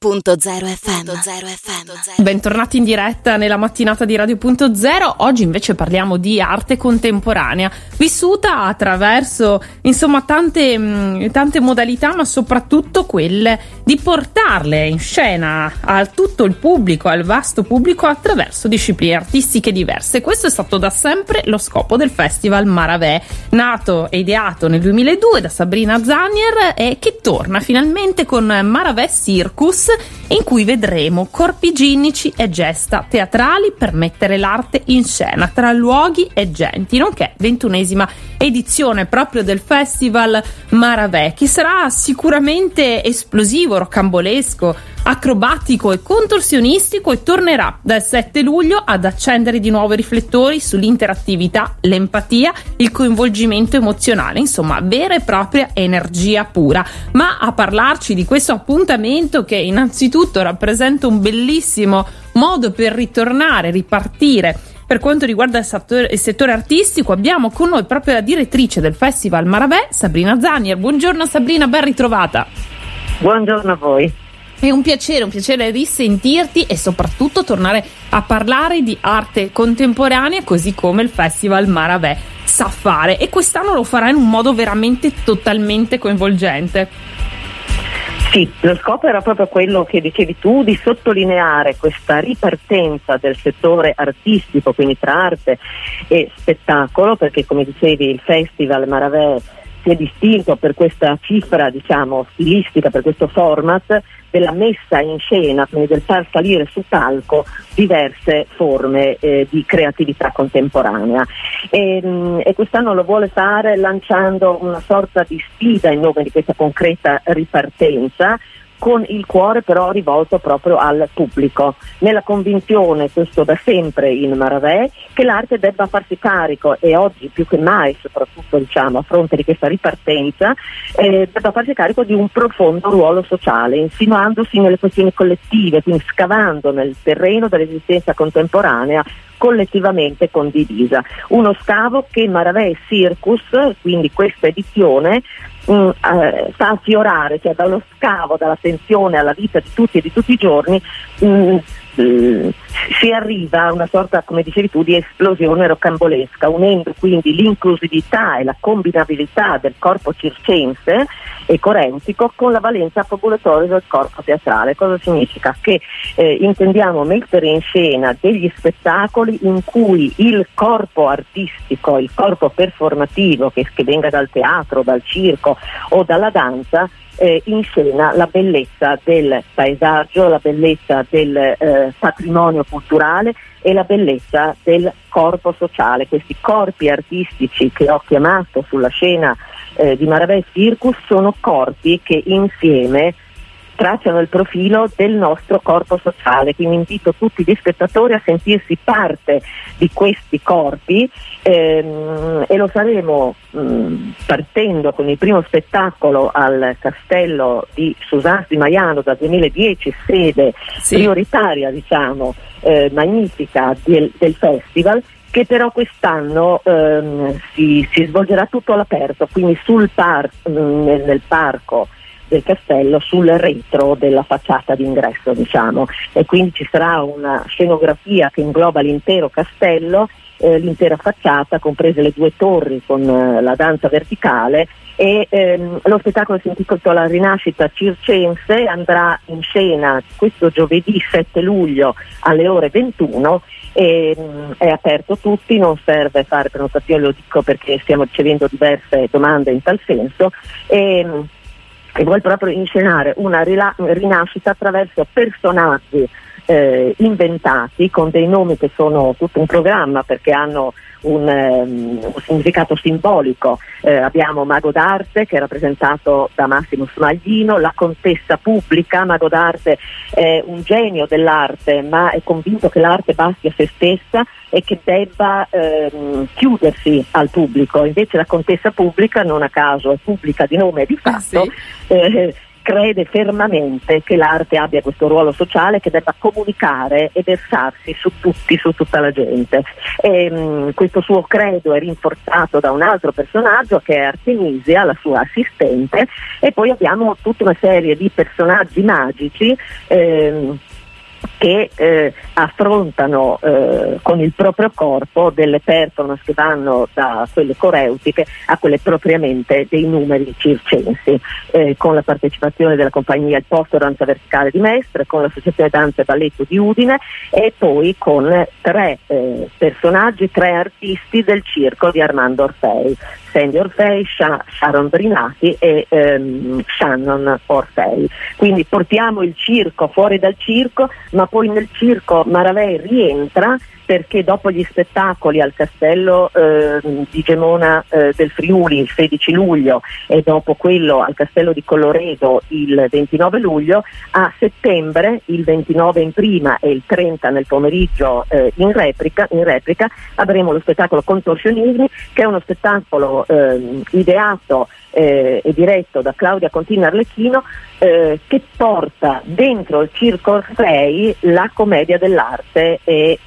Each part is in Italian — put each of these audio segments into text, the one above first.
Radio.0 FM. FM. Bentornati in diretta nella mattinata di Radio.0. Oggi invece parliamo di arte contemporanea, vissuta attraverso insomma tante, mm, tante modalità, ma soprattutto quelle di portarle in scena a tutto il pubblico, al vasto pubblico attraverso discipline artistiche diverse. Questo è stato da sempre lo scopo del Festival Maravè, nato e ideato nel 2002 da Sabrina Zanier e che torna finalmente con Maravè Circus in cui vedremo corpi ginnici e gesta teatrali per mettere l'arte in scena tra luoghi e genti, nonché ventunesima edizione proprio del Festival Maravè, che sarà sicuramente esplosivo, rocambolesco, acrobatico e contorsionistico e tornerà dal 7 luglio ad accendere di nuovo i riflettori sull'interattività, l'empatia, il coinvolgimento emozionale, insomma vera e propria energia pura. Ma a parlarci di questo appuntamento che innanzitutto rappresenta un bellissimo modo per ritornare, ripartire per quanto riguarda il settore, il settore, artistico abbiamo con noi proprio la direttrice del Festival Maravè, Sabrina Zanier. Buongiorno Sabrina, ben ritrovata. Buongiorno a voi. È un piacere, un piacere risentirti e soprattutto tornare a parlare di arte contemporanea così come il Festival Maravè sa fare e quest'anno lo farà in un modo veramente totalmente coinvolgente. Sì, lo scopo era proprio quello che dicevi tu, di sottolineare questa ripartenza del settore artistico, quindi tra arte e spettacolo, perché come dicevi il Festival Maravè si è distinto per questa cifra diciamo, stilistica, per questo format della messa in scena, quindi del far salire su palco diverse forme eh, di creatività contemporanea. E, mh, mm, e, quest'anno lo vuole fare lanciando una sorta di sfida in nome di questa concreta ripartenza con il cuore però rivolto proprio al pubblico, nella convinzione, questo da sempre in Maravè, che l'arte debba farsi carico e oggi più che mai, soprattutto diciamo, a fronte di questa ripartenza, eh, debba farsi carico di un profondo ruolo sociale, insinuandosi nelle questioni collettive, quindi scavando nel terreno dell'esistenza contemporanea collettivamente condivisa. Uno scavo che Maravè Circus, quindi questa edizione, mh, mm, eh, fa affiorare, cioè dallo scavo, dall'attenzione alla vita di tutti e di tutti i giorni, mh, si arriva a una sorta, come dicevi tu, di esplosione rocambolesca, unendo quindi l'inclusività e la combinabilità del corpo circense e corentico con la valenza fabulatoria del corpo teatrale. Cosa significa? Che eh, intendiamo mettere in scena degli spettacoli in cui il corpo artistico, il corpo performativo, che, che venga dal teatro, dal circo o dalla danza, eh, in scena la bellezza del paesaggio, la bellezza del eh, patrimonio culturale e la bellezza del corpo sociale. Questi corpi artistici che ho chiamato sulla scena eh, di Maravè Circus sono corpi che insieme tracciano il profilo del nostro corpo sociale, quindi invito tutti gli spettatori a sentirsi parte di questi corpi ehm, e lo faremo mh, mm, partendo con il primo spettacolo al castello di Susans di Maiano dal 2010, sede sì. prioritaria diciamo, eh, magnifica del, del festival che però quest'anno ehm, si, si, svolgerà tutto all'aperto, quindi sul par- mm, nel, nel parco del castello sul retro della facciata d'ingresso diciamo. E quindi ci sarà una scenografia che ingloba l'intero castello eh, l'intera facciata, comprese le due torri con eh, la danza verticale. E ehm, lo spettacolo si intitola Rinascita Circense, andrà in scena questo giovedì 7 luglio alle ore 21 e, mh, mm, è aperto a tutti, non serve fare prenotazione, lo dico perché stiamo ricevendo diverse domande in tal senso. E, mh, mm, e vuole proprio inscenare una rila- rinascita attraverso personaggi eh, inventati con dei nomi che sono tutto un programma perché hanno un, um, un significato simbolico. Eh, abbiamo Mago d'Arte che è rappresentato da Massimo Smaglino, la contessa pubblica, Mago d'Arte è un genio dell'arte ma è convinto che l'arte basti a se stessa e che debba ehm, chiudersi al pubblico, invece la contessa pubblica non a caso è pubblica di nome e di fatto. Ah, sì. eh, crede fermamente che l'arte abbia questo ruolo sociale, che debba comunicare e versarsi su tutti, su tutta la gente. E, mh, questo suo credo è rinforzato da un altro personaggio che è Artemisia, la sua assistente, e poi abbiamo tutta una serie di personaggi magici. Ehm, che eh, affrontano eh, con il proprio corpo delle performance che vanno da quelle coreutiche a quelle propriamente dei numeri circensi, eh, con la partecipazione della compagnia Il Posto Danza Verticale di Mestre, con l'Associazione Danza e Balletto di Udine e poi con tre eh, personaggi, tre artisti del circo di Armando Orfei. Sandy Orfei, Sharon Brinati e ehm, Shannon Orfei. Quindi portiamo il circo fuori dal circo, ma poi nel circo Maravei rientra perché dopo gli spettacoli al castello eh, di Gemona eh, del Friuli il 16 luglio e dopo quello al castello di Colloredo il 29 luglio, a settembre, il 29 in prima e il 30 nel pomeriggio eh, in, replica, in, replica, avremo lo spettacolo Contorsionismi che è uno spettacolo ehm, ideato eh, e diretto da Claudia Contini Arlecchino eh, che porta dentro il Circo Orfei la commedia dell'arte e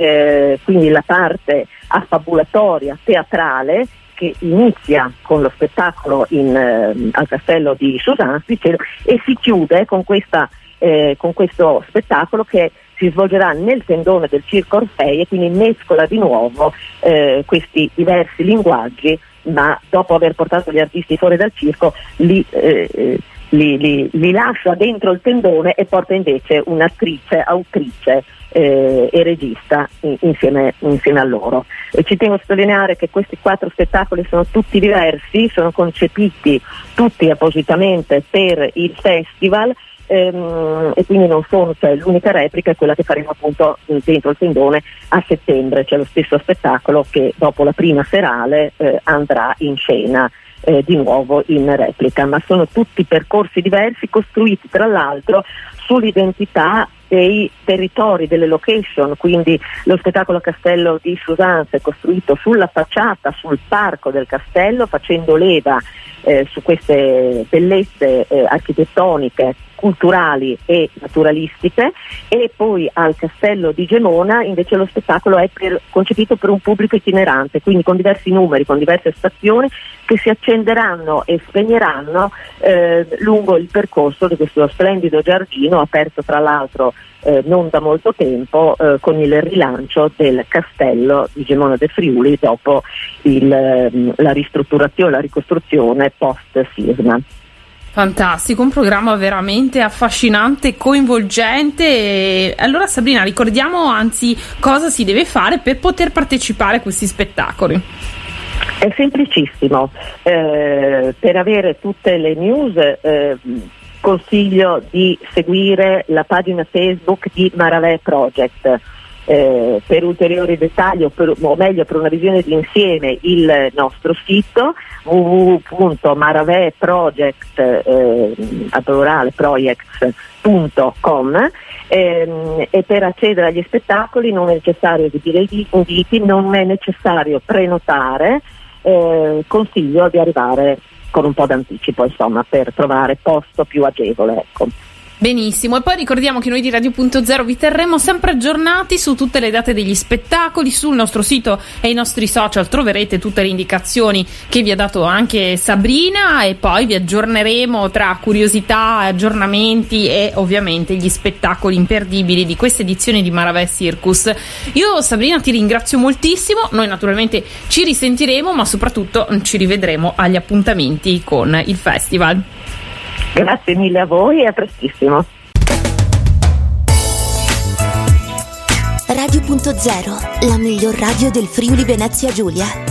quindi la parte affabulatoria, teatrale che inizia con lo spettacolo in, eh, al castello di Susan e si chiude con, questa, eh, con questo spettacolo che si svolgerà nel tendone del Circo Orfei e quindi mescola di nuovo eh, questi diversi linguaggi ma dopo aver portato gli artisti fuori dal circo li, eh, eh, li, li, li lascia dentro il tendone e porta invece un'attrice, autrice eh, e regista insieme, insieme, a loro. E ci tengo a sottolineare che questi quattro spettacoli sono tutti diversi, sono concepiti tutti appositamente per il festival ehm, e quindi non sono, cioè, l'unica replica è quella che faremo appunto dentro il tendone a settembre, cioè lo stesso spettacolo che dopo la prima serale eh, andrà in scena. Eh, di nuovo in replica, ma sono tutti percorsi diversi costruiti tra l'altro sull'identità dei territori, delle location, quindi lo spettacolo Castello di Susanze è costruito sulla facciata, sul parco del castello, facendo leva eh, su queste bellezze eh, architettoniche culturali e naturalistiche e poi al castello di Gemona invece lo spettacolo è per, concepito per un pubblico itinerante, quindi con diversi numeri, con diverse stazioni che si accenderanno e spegneranno eh, lungo il percorso di questo splendido giardino aperto tra l'altro eh, non da molto tempo eh, con il rilancio del castello di Gemona del Friuli dopo il, ehm, la ristrutturazione, la ricostruzione post sisma. Fantastico, un programma veramente affascinante, coinvolgente. Allora Sabrina, ricordiamo anzi cosa si deve fare per poter partecipare a questi spettacoli. È semplicissimo, eh, per avere tutte le news eh, consiglio di seguire la pagina Facebook di Maravè Project eh, per ulteriori dettagli o, per, o, meglio per una visione d'insieme il nostro sito www.maraveproject eh, ehm, e per accedere agli spettacoli non è necessario esibire i inviti, non è necessario prenotare, eh, consiglio di arrivare con un po' d'anticipo insomma per trovare posto più agevole. Ecco. Benissimo, e poi ricordiamo che noi di Radio.0 vi terremo sempre aggiornati su tutte le date degli spettacoli, sul nostro sito e i nostri social troverete tutte le indicazioni che vi ha dato anche Sabrina e poi vi aggiorneremo tra curiosità, aggiornamenti e ovviamente gli spettacoli imperdibili di questa edizione di Maravè Circus. Io Sabrina ti ringrazio moltissimo, noi naturalmente ci risentiremo ma soprattutto ci rivedremo agli appuntamenti con il festival. Grazie mille a voi e a prestissimo. Radio.0, la miglior radio del Friuli Venezia Giulia.